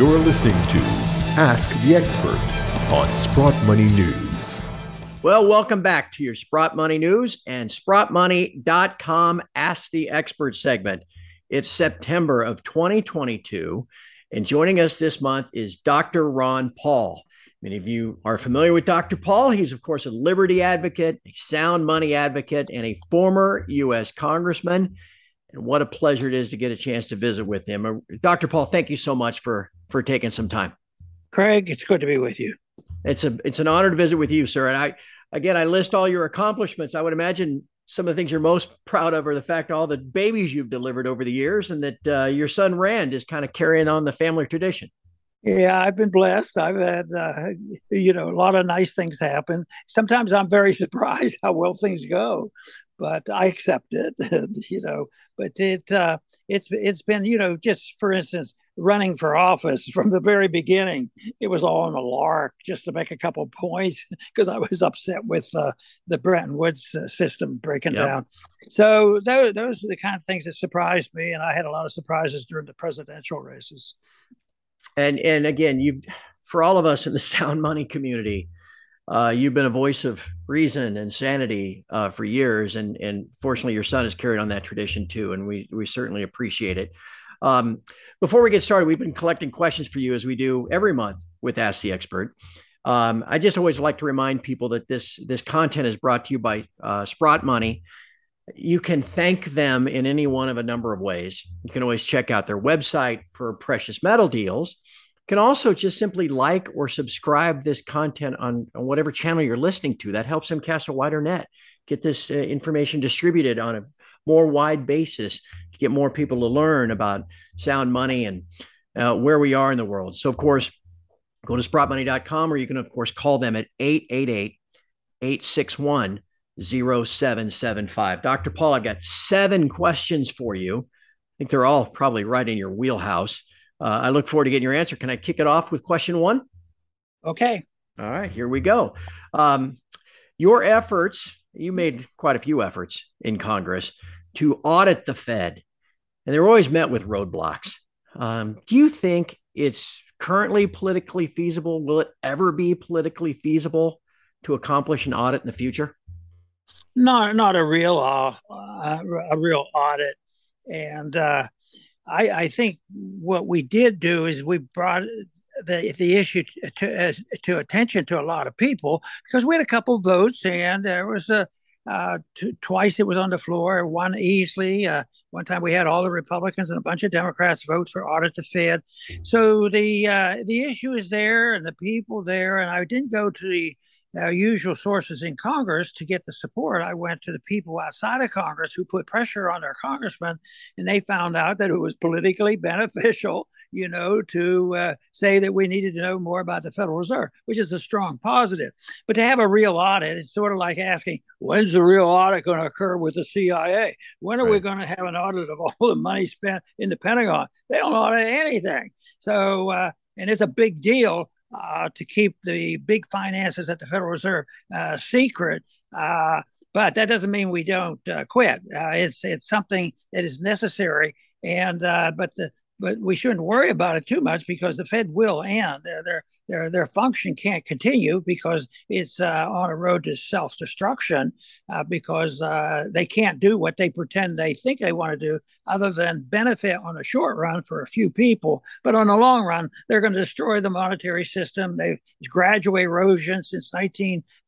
You're listening to Ask the Expert on Sprott Money News. Well, welcome back to your Sprott Money News and SprottMoney.com Ask the Expert segment. It's September of 2022, and joining us this month is Dr. Ron Paul. Many of you are familiar with Dr. Paul. He's, of course, a liberty advocate, a sound money advocate, and a former U.S. congressman. And what a pleasure it is to get a chance to visit with him. Uh, Dr. Paul, thank you so much for for taking some time. Craig, it's good to be with you. It's a it's an honor to visit with you, sir. And I again, I list all your accomplishments. I would imagine some of the things you're most proud of are the fact all the babies you've delivered over the years, and that uh, your son Rand is kind of carrying on the family tradition. Yeah, I've been blessed. I've had, uh, you know, a lot of nice things happen. Sometimes I'm very surprised how well things go, but I accept it, you know. But it, uh, it's, it's been, you know, just for instance, running for office from the very beginning, it was all on a lark just to make a couple points because I was upset with uh, the Bretton Woods uh, system breaking yep. down. So those, those are the kind of things that surprised me, and I had a lot of surprises during the presidential races and and again, you've for all of us in the sound money community, uh, you've been a voice of reason and sanity uh, for years, and and fortunately, your son has carried on that tradition too, and we we certainly appreciate it. Um, before we get started, we've been collecting questions for you as we do every month with Ask the Expert. Um, I just always like to remind people that this this content is brought to you by uh, Sprott Money. You can thank them in any one of a number of ways. You can always check out their website for precious metal deals. You can also just simply like or subscribe this content on, on whatever channel you're listening to. That helps them cast a wider net, get this uh, information distributed on a more wide basis to get more people to learn about sound money and uh, where we are in the world. So, of course, go to sprottmoney.com or you can, of course, call them at 888 861 0775. Dr. Paul, I've got seven questions for you. I think they're all probably right in your wheelhouse. Uh, I look forward to getting your answer. Can I kick it off with question one? Okay. All right, here we go. Um, your efforts, you made quite a few efforts in Congress to audit the Fed, and they're always met with roadblocks. Um, do you think it's currently politically feasible? Will it ever be politically feasible to accomplish an audit in the future? Not not a real uh, uh, a real audit, and uh, I, I think what we did do is we brought the the issue to to attention to a lot of people because we had a couple votes and there was a uh, t- twice it was on the floor, one easily. Uh, one time we had all the Republicans and a bunch of Democrats vote for audit the Fed. So the uh, the issue is there and the people there. And I didn't go to the our usual sources in Congress to get the support, I went to the people outside of Congress who put pressure on their congressmen, and they found out that it was politically beneficial, you know, to uh, say that we needed to know more about the Federal Reserve, which is a strong positive. But to have a real audit, it's sort of like asking, when's the real audit going to occur with the CIA? When are right. we going to have an audit of all the money spent in the Pentagon? They don't audit anything. So, uh, and it's a big deal uh, to keep the big finances at the Federal Reserve uh, secret. Uh, but that doesn't mean we don't uh, quit. Uh, it's it's something that is necessary, and uh, but the but we shouldn't worry about it too much because the Fed will end. They're, they're their their function can't continue because it's uh, on a road to self destruction uh, because uh, they can't do what they pretend they think they want to do other than benefit on the short run for a few people, but on the long run they're going to destroy the monetary system. They've gradual erosion since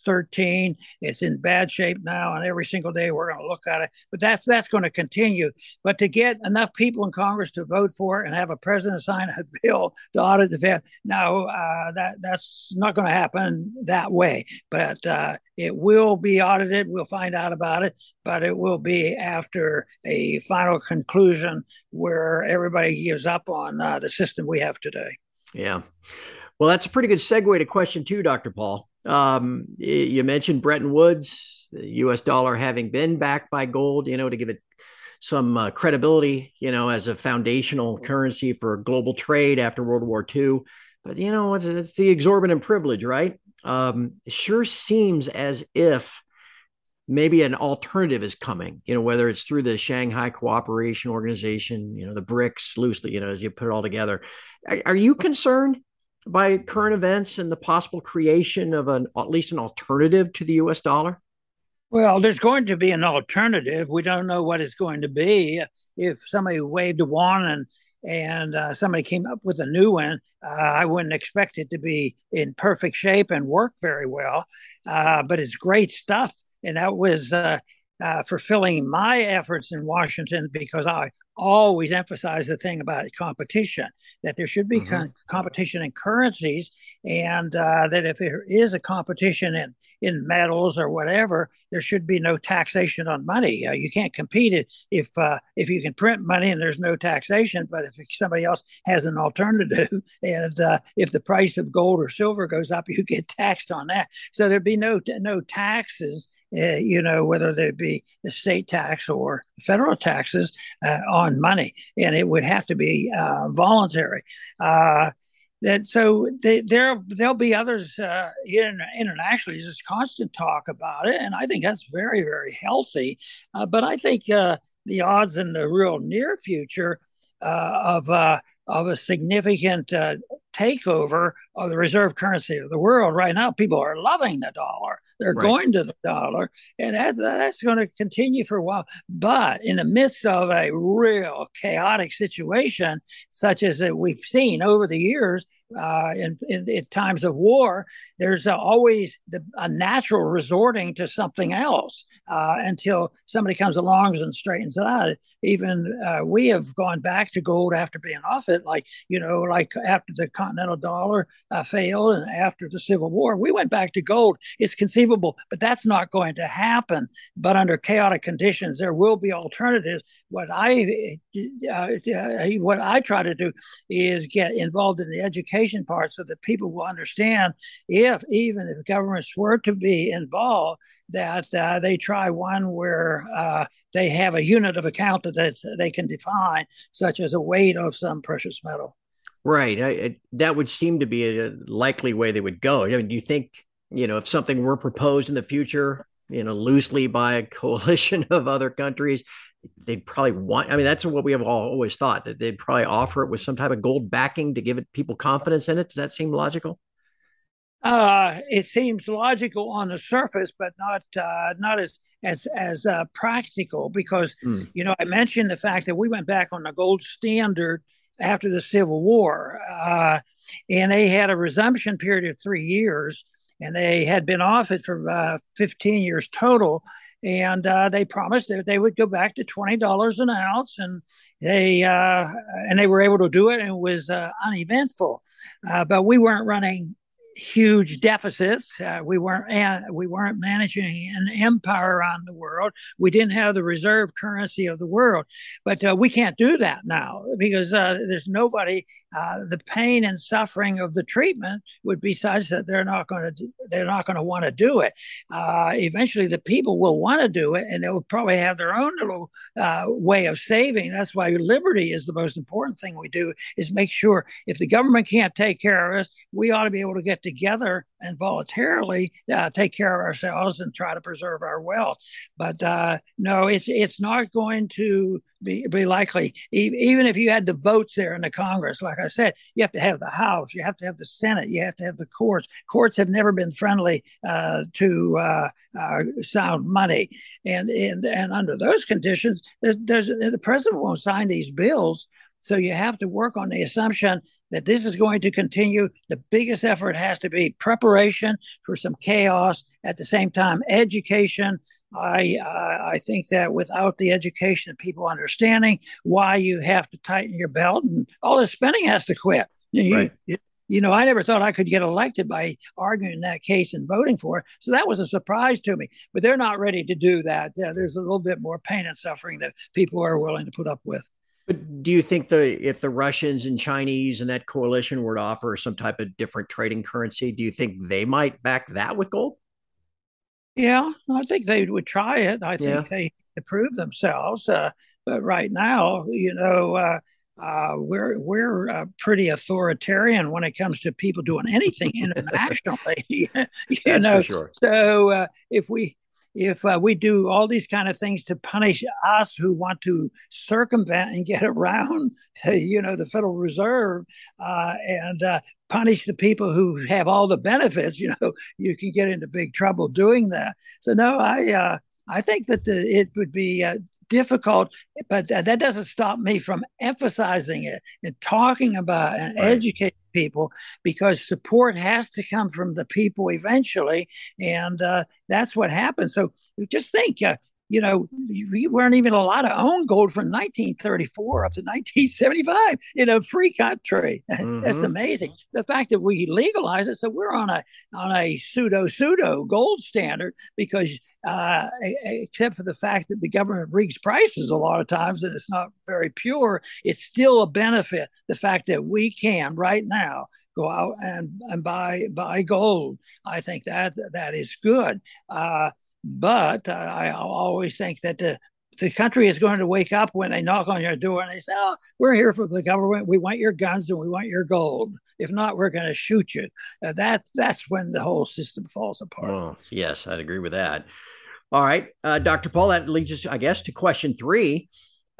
1913. It's in bad shape now, and every single day we're going to look at it. But that's that's going to continue. But to get enough people in Congress to vote for it and have a president sign a bill to audit the Fed, no, uh, that that's not going to happen that way. But uh, it will be audited. We'll find out about it, but it will be after a final conclusion where everybody gives up on uh, the system we have today. Yeah. Well, that's a pretty good segue to question two, Dr. Paul. Um, you mentioned Bretton Woods, the U.S. dollar having been backed by gold, you know, to give it some uh, credibility, you know, as a foundational currency for global trade after World War II. But you know, it's, it's the exorbitant privilege, right? Um, sure seems as if maybe an alternative is coming, you know, whether it's through the Shanghai Cooperation Organization, you know, the BRICS loosely, you know, as you put it all together. Are, are you concerned by current events and the possible creation of an at least an alternative to the US dollar? Well, there's going to be an alternative. We don't know what it's going to be. If somebody waved a wand and and uh, somebody came up with a new one, uh, I wouldn't expect it to be in perfect shape and work very well. Uh, but it's great stuff, and that was uh, uh, fulfilling my efforts in Washington because I always emphasize the thing about competition that there should be mm-hmm. con- competition in currencies and uh, that if there is a competition in in metals or whatever, there should be no taxation on money. Uh, you can't compete it if uh, if you can print money and there's no taxation. But if somebody else has an alternative, and uh, if the price of gold or silver goes up, you get taxed on that. So there'd be no no taxes uh, you know, whether they be state tax or federal taxes uh, on money, and it would have to be uh, voluntary. Uh, that so they, there there'll be others uh, internationally. There's constant talk about it, and I think that's very very healthy. Uh, but I think the odds in the real near future of of a significant takeover of the reserve currency of the world. Right now, people are loving the dollar. They're right. going to the dollar, and that, that's going to continue for a while. But in the midst of a real chaotic situation, such as that we've seen over the years, uh, in, in, in, times of war, there's always the, a natural resorting to something else uh, until somebody comes along and straightens it out. Even uh, we have gone back to gold after being off it, like you know, like after the continental dollar uh, failed and after the Civil War, we went back to gold. It's conceivable, but that's not going to happen. But under chaotic conditions, there will be alternatives. What I uh, what I try to do is get involved in the education education part so that people will understand if even if governments were to be involved that uh, they try one where uh, they have a unit of account that they can define such as a weight of some precious metal. Right. I, I, that would seem to be a likely way they would go. I mean do you think you know if something were proposed in the future you know loosely by a coalition of other countries they'd probably want i mean that's what we have all always thought that they'd probably offer it with some type of gold backing to give it people confidence in it. Does that seem logical? Uh, it seems logical on the surface but not uh, not as as as uh, practical because mm. you know i mentioned the fact that we went back on the gold standard after the civil war. Uh, and they had a resumption period of three years and they had been off it for uh, 15 years total and uh, they promised that they would go back to twenty dollars an ounce, and they uh, and they were able to do it, and it was uh, uneventful. Uh, but we weren't running huge deficits. Uh, we weren't uh, we weren't managing an empire around the world. We didn't have the reserve currency of the world, but we can't do that now because there's nobody. Uh, the pain and suffering of the treatment would be such that they're not going to they're not going to want to do it. Uh, eventually, the people will want to do it, and they will probably have their own little way of saving. That's why liberty is the most important thing we do. Is make sure if the government can't take care of us, we ought to be able to get together and voluntarily uh, take care of ourselves and try to preserve our wealth. But uh, no, it's it's not going to be, be likely. even if you had the votes there in the Congress, like I said, you have to have the House, you have to have the Senate, you have to have the courts. Courts have never been friendly uh, to uh, uh, sound money, and and and under those conditions, there's, there's the president won't sign these bills. So you have to work on the assumption that this is going to continue. The biggest effort has to be preparation for some chaos. At the same time, education. I I think that without the education of people understanding why you have to tighten your belt and all the spending has to quit. You, right. you, you know, I never thought I could get elected by arguing that case and voting for it. So that was a surprise to me. But they're not ready to do that. Uh, there's a little bit more pain and suffering that people are willing to put up with. Do you think the if the Russians and Chinese and that coalition were to offer some type of different trading currency, do you think they might back that with gold? Yeah, I think they would try it. I think yeah. they prove themselves. Uh, but right now, you know, uh, uh, we're we're uh, pretty authoritarian when it comes to people doing anything internationally. you That's know, sure. so uh, if we if uh, we do all these kind of things to punish us who want to circumvent and get around, you know, the Federal Reserve uh, and uh, punish the people who have all the benefits, you know, you can get into big trouble doing that. So no, I uh, I think that the, it would be uh, difficult, but that doesn't stop me from emphasizing it and talking about and right. educating people because support has to come from the people eventually, and uh, that's what happens. So just think. Uh, you know, we weren't even allowed to own gold from 1934 up to 1975 in a free country. Mm-hmm. That's amazing. The fact that we legalize it, so we're on a on a pseudo pseudo gold standard because, uh, except for the fact that the government rigs prices a lot of times and it's not very pure, it's still a benefit. The fact that we can right now go out and, and buy buy gold. I think that that is good. Uh, but uh, I always think that the the country is going to wake up when they knock on your door and they say, "Oh, we're here for the government. We want your guns and we want your gold. If not, we're going to shoot you." Uh, that that's when the whole system falls apart. Oh, yes, I'd agree with that. All right, uh, Dr. Paul, that leads us, I guess, to question three.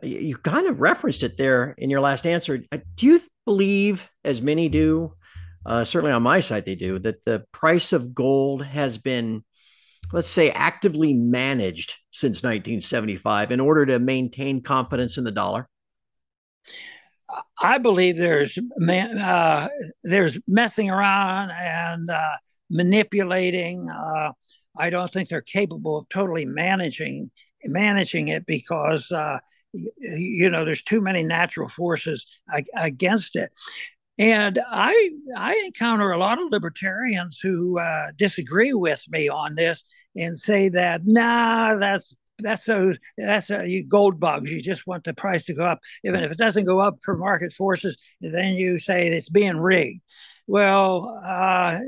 You, you kind of referenced it there in your last answer. Uh, do you believe, as many do, uh, certainly on my side, they do, that the price of gold has been let's say, actively managed since 1975 in order to maintain confidence in the dollar? I believe there's uh, there's messing around and uh, manipulating. Uh, I don't think they're capable of totally managing managing it because uh, you know there's too many natural forces against it. And I I encounter a lot of libertarians who uh, disagree with me on this and say that nah, that's that's a that's a you gold bugs. You just want the price to go up. Even if it doesn't go up for market forces, then you say it's being rigged. Well, uh,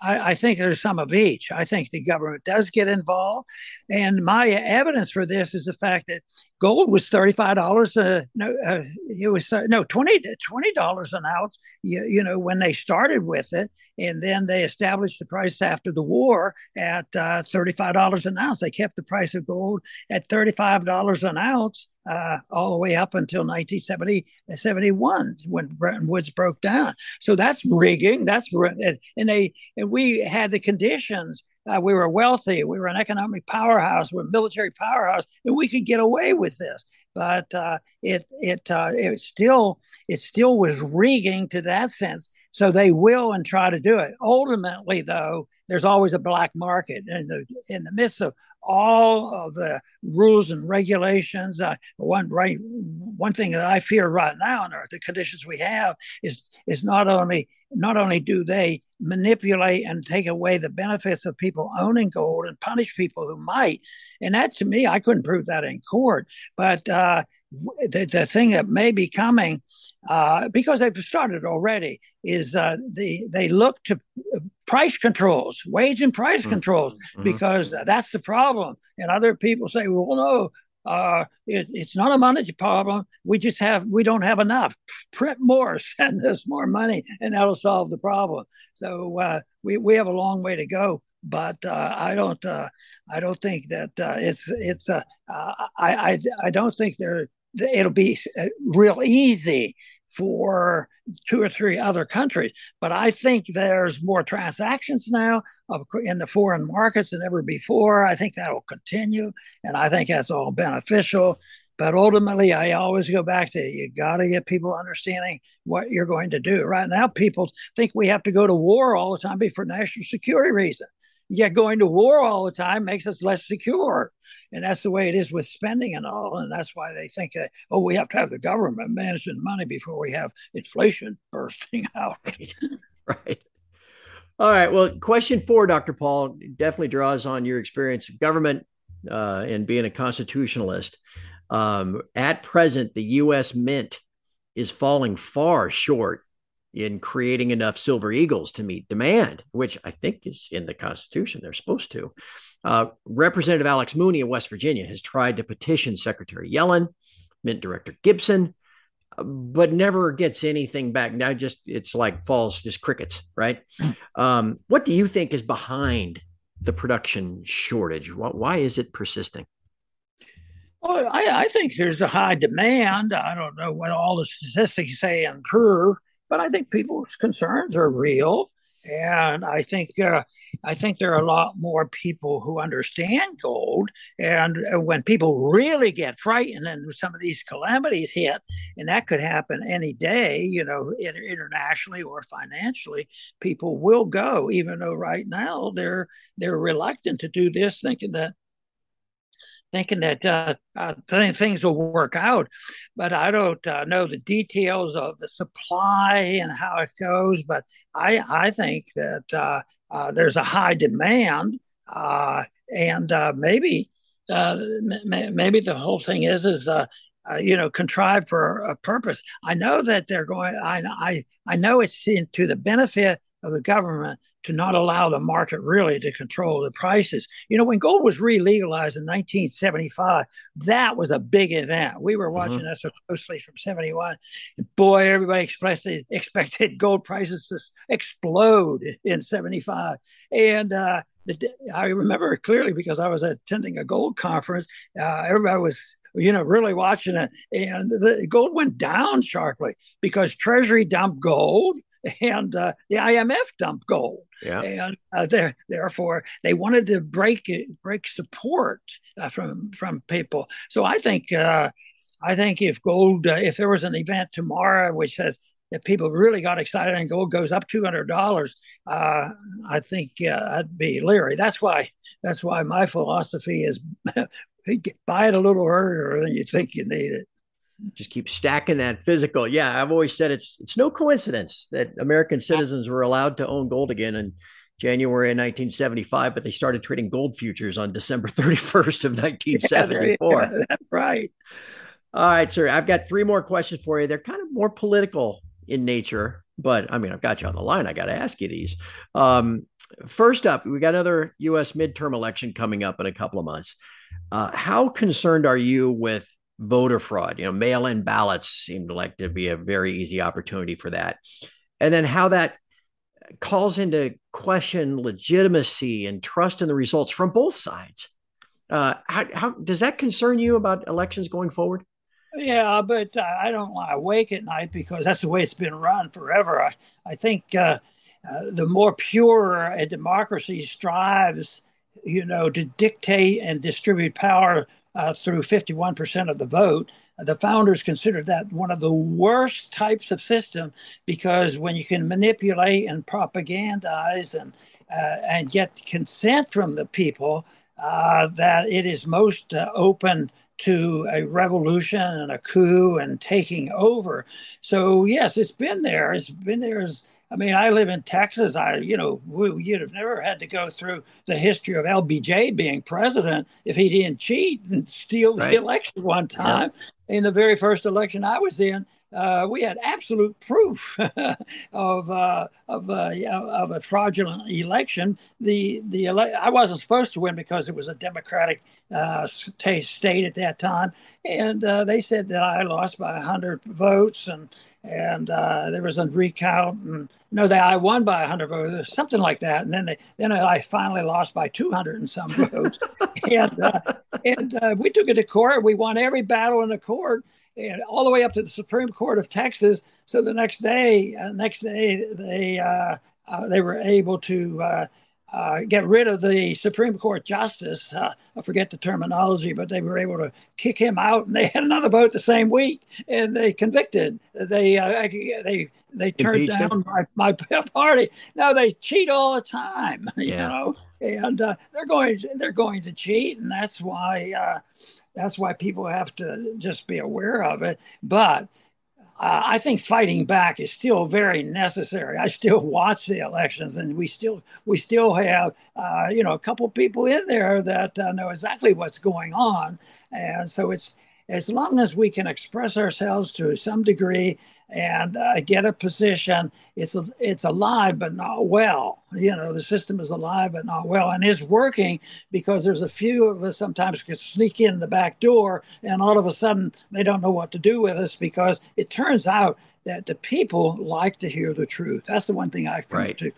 I, I, think there's some of each. I think the government does get involved, and my evidence for this is the fact that gold was thirty-five dollars. Uh, no, uh, it was uh, no $20, an ounce. You, you know when they started with it, and then they established the price after the war at uh, thirty-five dollars an ounce. They kept the price of gold at thirty-five dollars an ounce uh, all the way up until 1970, 71 when Bretton Woods broke down. So that's rigging. That's and they and we had the conditions. Uh, we were wealthy. We were an economic powerhouse. We're a military powerhouse, and we could get away with this. But uh, it it uh, it still it still was rigging to that sense. So they will and try to do it. Ultimately, though, there's always a black market in the in the midst of all of the rules and regulations. Uh, one right, one thing that I fear right now, and the conditions we have, is is not only not only do they manipulate and take away the benefits of people owning gold and punish people who might, and that to me, I couldn't prove that in court. But uh, the, the thing that may be coming, uh, because they've started already, is uh, the they look to price controls, wage and price mm-hmm. controls, mm-hmm. because that's the problem. And other people say, well, no, uh, it, it's not a monetary problem. We just have we don't have enough. Print more, send us more money, and that'll solve the problem. So uh, we we have a long way to go. But uh, I don't uh, I don't think that uh, it's it's uh, I, I I don't think there it'll be uh, real easy for two or three other countries. But I think there's more transactions now in the foreign markets than ever before. I think that will continue, and I think that's all beneficial. But ultimately, I always go back to you got to get people understanding what you're going to do. Right now, people think we have to go to war all the time for national security reasons. Yet going to war all the time makes us less secure. And that's the way it is with spending and all. And that's why they think that, oh, we have to have the government managing money before we have inflation bursting out. right. All right. Well, question four, Dr. Paul, definitely draws on your experience of government uh, and being a constitutionalist. Um, at present, the U.S. Mint is falling far short in creating enough silver eagles to meet demand, which I think is in the Constitution. They're supposed to. Uh, Representative Alex Mooney of West Virginia has tried to petition Secretary Yellen, Mint Director Gibson, uh, but never gets anything back. Now, just it's like falls, just crickets, right? Um, what do you think is behind the production shortage? Why is it persisting? Well, I, I, think there's a high demand. I don't know what all the statistics say and prove, but I think people's concerns are real, and I think uh, I think there are a lot more people who understand gold. And when people really get frightened and some of these calamities hit, and that could happen any day, you know, internationally or financially, people will go, even though right now they're they're reluctant to do this, thinking that thinking that uh, uh, th- things will work out. But I don't uh, know the details of the supply and how it goes. But I, I think that uh, uh, there's a high demand, uh, and maybe m- maybe the whole thing is is uh, you know contrived for a purpose. I know that they're going. I I I know it's to the benefit of the government to not allow the market really to control the prices. You know, when gold was re-legalized in 1975, that was a big event. We were watching mm-hmm. that so closely from 71. boy, everybody expected expected gold prices to explode in 75. And uh, the, I remember clearly because I was attending a gold conference. Uh, everybody was you know, really watching it. And the gold went down sharply because Treasury dumped gold and uh, the IMF dumped gold. Yeah. And uh, therefore, they wanted to break break support uh, from from people. So I think uh, I think if gold, uh, if there was an event tomorrow which says that people really got excited and gold goes up two hundred dollars, uh, I think I'd be leery. That's why that's why my philosophy is buy it a little earlier than you think you need it just keep stacking that physical. Yeah, I've always said it's it's no coincidence that American citizens were allowed to own gold again in January of 1975, but they started trading gold futures on December 31st of 1974. Yeah, that's right. All right, sir. I've got three more questions for you. They're kind of more political in nature, but I mean, I've got you on the line. I got to ask you these. Um, first up, we got another U.S. midterm election coming up in a couple of months. Uh, how concerned are you with voter fraud. You know, mail in ballots seemed like to be a very easy opportunity for that. And then how that calls into question legitimacy and trust in the results from both sides. Uh, how, how does that concern you about elections going forward? Yeah, but I don't lie awake at night because that's the way it's been run forever. I, I think uh, uh, the more pure a democracy strives, you know, to dictate and distribute power uh, through 51% of the vote. The founders considered that one of the worst types of system because when you can manipulate and propagandize and uh, and get consent from the people, uh, that it is most uh, open to a revolution and a coup and taking over. So yes, it's been there. It's been there as I mean, I live in Texas. I, you know, we, you'd have never had to go through the history of LBJ being president if he didn't cheat and steal right. the election one time. Yeah. In the very first election I was in, uh, we had absolute proof of uh, of, uh, of a fraudulent election. The the ele- I wasn't supposed to win because it was a Democratic uh, state at that time, and uh, they said that I lost by hundred votes, and and uh, there was a recount, and no, that I won by hundred votes, something like that, and then they, then I finally lost by two hundred and some votes, and and we took it to court. We won every battle in the court and all the way up to the Supreme Court of Texas. So the next day, uh, next day they uh, uh, they were able to uh, uh, get rid of the Supreme Court justice. Uh, I forget the terminology, but they were able to kick him out, and they had another vote the same week, and they convicted. They they they turned down my, my party. No, they cheat all the time, you yeah. know, and they're going they're going to cheat, and that's why that's why people have to just be aware of it. But uh, I think fighting back is still very necessary. I still watch the elections, and we still we still have uh, you know a couple people in there that uh, know exactly what's going on, and so it's as long as we can express ourselves to some degree and uh, get a position. It's a, it's alive but not well. You know, the system is alive but not well, and is working because there's a few of us sometimes can sneak in the back door, and all of a sudden they don't know what to do with us because it turns out that the people like to hear the truth. That's the one thing I've come right. to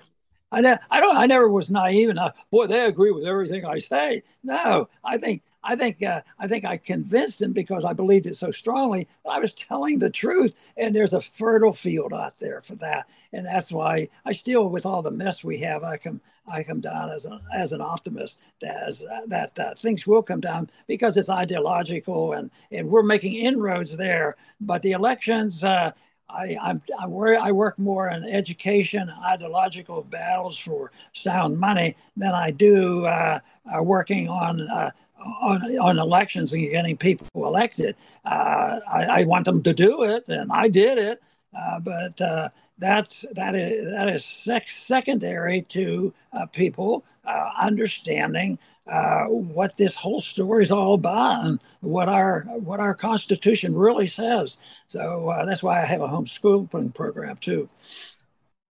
I, ne- I don't. I never was naive enough. Boy, they agree with everything I say. No, I think I think uh, I think I convinced him because I believed it so strongly. I was telling the truth, and there's a fertile field out there for that, and that's why I still, with all the mess we have, I come I come down as a, as an optimist as uh, that uh, things will come down because it's ideological and and we're making inroads there. But the elections. Uh, I, I'm, I, work, I work more in education, ideological battles for sound money than I do uh, uh, working on uh, on, on elections and getting people elected. Uh, I, I, want them to do it, and I did it. Uh, but uh, that's that is that is sec- secondary to uh, people uh, understanding uh, what this whole story is all about and what our what our Constitution really says. So that's why I have a homeschooling program too.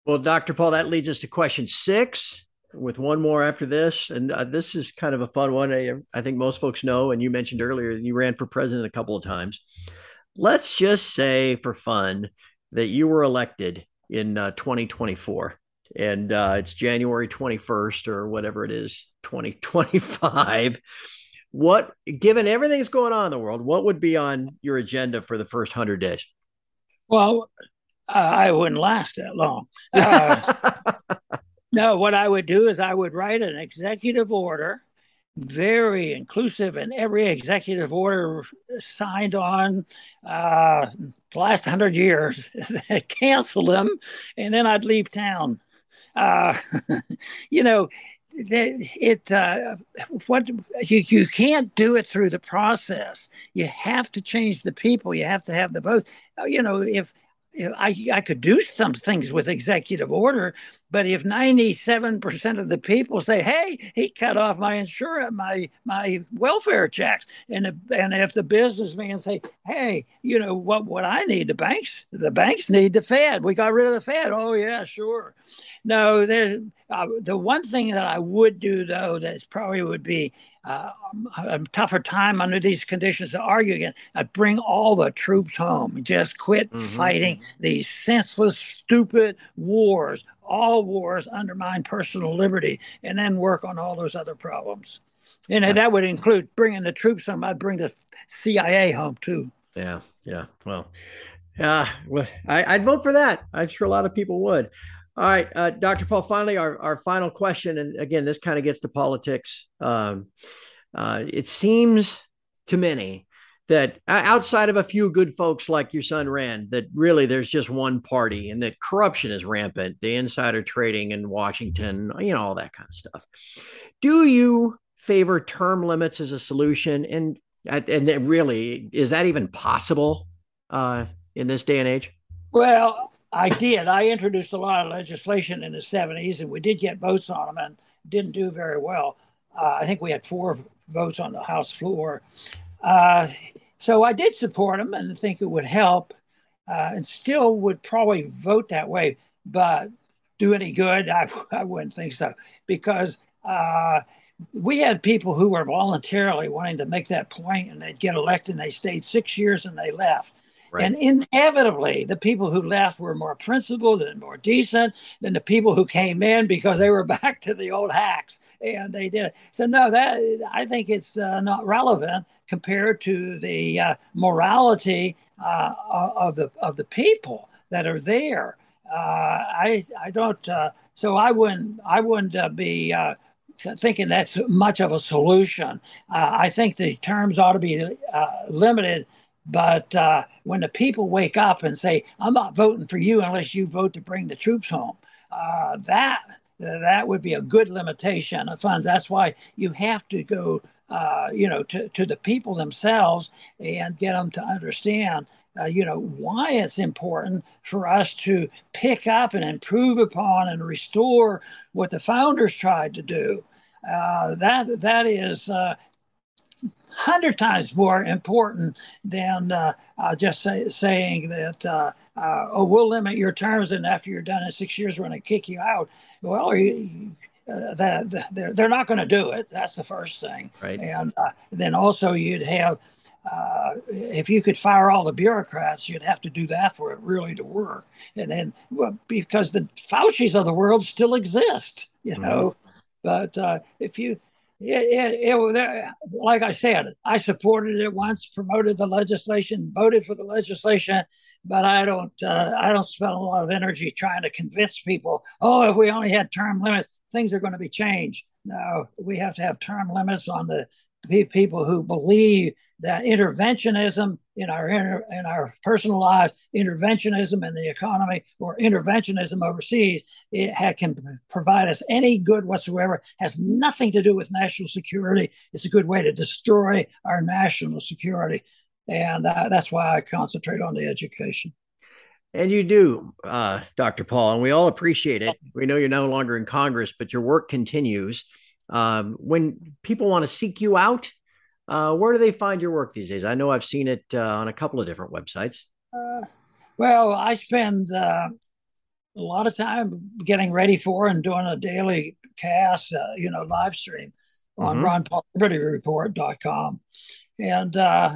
Well, Dr. Paul, that leads us to question six with one more after this. And uh, this is kind of a fun one. I, I, think most folks know, and you mentioned earlier, you ran for president a couple of times. Let's just say for fun that you were elected in uh, 2024 and uh, it's January 21st or whatever it is, 2025. What, given everything that's going on in the world, what would be on your agenda for the first 100 days? Well, uh, I wouldn't last that long. Uh, no, what I would do is I would write an executive order, very inclusive, and every executive order signed on uh, the last hundred years, cancel them, and then I'd leave town. Uh, you know, it uh, what you you can't do it through the process. You have to change the people. You have to have the vote. You know, if I, I could do some things with executive order, but if 97% of the people say, hey, he cut off my insurance, my my welfare checks, and if, and if the businessman say, hey, you know what what I need, the banks, the banks need the Fed. We got rid of the Fed. Oh yeah, sure. No, there. Uh, the one thing that I would do though, that probably would be uh, a tougher time under these conditions to argue against. I'd bring all the troops home. Just quit mm-hmm. fighting these senseless, stupid wars. All wars undermine personal liberty, and then work on all those other problems. And that would include bringing the troops home. I'd bring the CIA home too. Yeah, yeah. Well, uh, well, I, would vote for that. I'm sure a lot of people would. All right, uh, Dr. Paul. Finally, our, our final question, and again, this kind of gets to politics. Um, uh, it seems to many that outside of a few good folks like your son Rand, that really there's just one party, and that corruption is rampant, the insider trading in Washington, you know, all that kind of stuff. Do you favor term limits as a solution, and and really is that even possible uh, in this day and age? Well, I did. I introduced a lot of legislation in the 70s, and we did get votes on them and didn't do very well. Uh, I think we had four votes on the House floor. Uh, so I did support him and think it would help, uh, and still would probably vote that way. But do any good? I, I wouldn't think so because uh, we had people who were voluntarily wanting to make that point and they'd get elected and they stayed six years and they left. Right. And inevitably, the people who left were more principled and more decent than the people who came in because they were back to the old hacks and they did it. So no, that I think it's uh, not relevant compared to the uh, morality uh, of the of the people that are there. Uh, I I don't. Uh, so I wouldn't I wouldn't uh, be thinking that's much of a solution. I think the terms ought to be limited but uh, when the people wake up and say, "I'm not voting for you unless you vote to bring the troops home," uh, that that would be a good limitation of funds. That's why you have to go, uh, you know, to, to the people themselves and get them to understand, uh, you know, why it's important for us to pick up and improve upon and restore what the founders tried to do. Uh, that that is uh, hundred times more important than uh, uh, just say, saying that uh, uh, oh we'll limit your terms and after you're done in six years we're going to kick you out. Well, you, uh, that they're they're not going to do it. That's the first thing. Right. And uh, then also you'd have uh, if you could fire all the bureaucrats, you'd have to do that for it really to work. And then well, because the Fauci's of the world still exist, you know. Mm-hmm. But uh, if you, it, it, it, like I said, I supported it once, promoted the legislation, voted for the legislation, but I don't, uh, I don't spend a lot of energy trying to convince people. Oh, if we only had term limits, things are going to be changed. No, we have to have term limits on the people who believe that interventionism in our in our personal lives, interventionism in the economy, or interventionism overseas, it ha- can provide us any good whatsoever. Has nothing to do with national security. It's a good way to destroy our national security, and uh, that's why I concentrate on the education. And you do, uh, Dr. Paul, and we all appreciate it. We know you're no longer in Congress, but your work continues. Um, when people want to seek you out, uh, where do they find your work these days? I know I've seen it uh, on a couple of different websites. Uh, well, I spend uh, a lot of time getting ready for and doing a daily cast, uh, you know, live stream on mm-hmm. ronpaullibertyreport.com. And uh,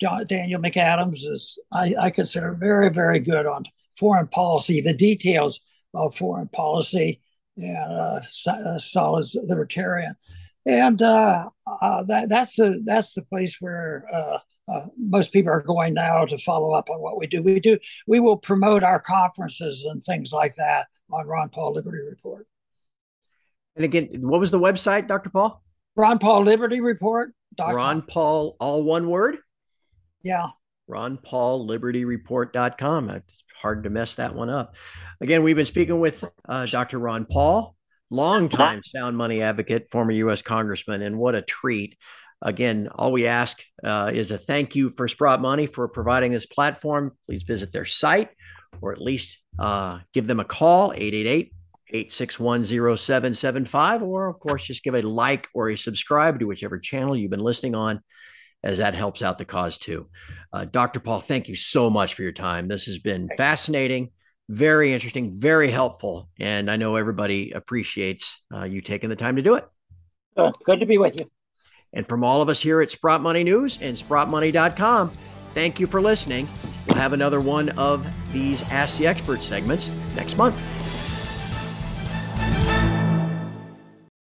John, Daniel McAdams is, I, I consider, very, very good on foreign policy, the details of foreign policy and uh, uh, solid libertarian, and uh, uh, that that's the that's the place where uh, uh, most people are going now to follow up on what we do. We do we will promote our conferences and things like that on Ron Paul Liberty Report. And again, what was the website, Dr. Paul? Ron Paul Liberty Report. Ron Paul, all one word. Yeah. Ron Paul Liberty Report.com. It's hard to mess that one up. Again, we've been speaking with uh, Dr. Ron Paul, longtime sound money advocate, former U.S. Congressman, and what a treat. Again, all we ask uh, is a thank you for Sprott Money for providing this platform. Please visit their site or at least uh, give them a call, 888 861 0775, or of course, just give a like or a subscribe to whichever channel you've been listening on as that helps out the cause too. Uh, Dr. Paul, thank you so much for your time. This has been fascinating, very interesting, very helpful. And I know everybody appreciates uh, you taking the time to do it. Uh, good to be with you. And from all of us here at Sprott Money News and SprottMoney.com, thank you for listening. We'll have another one of these Ask the Expert segments next month.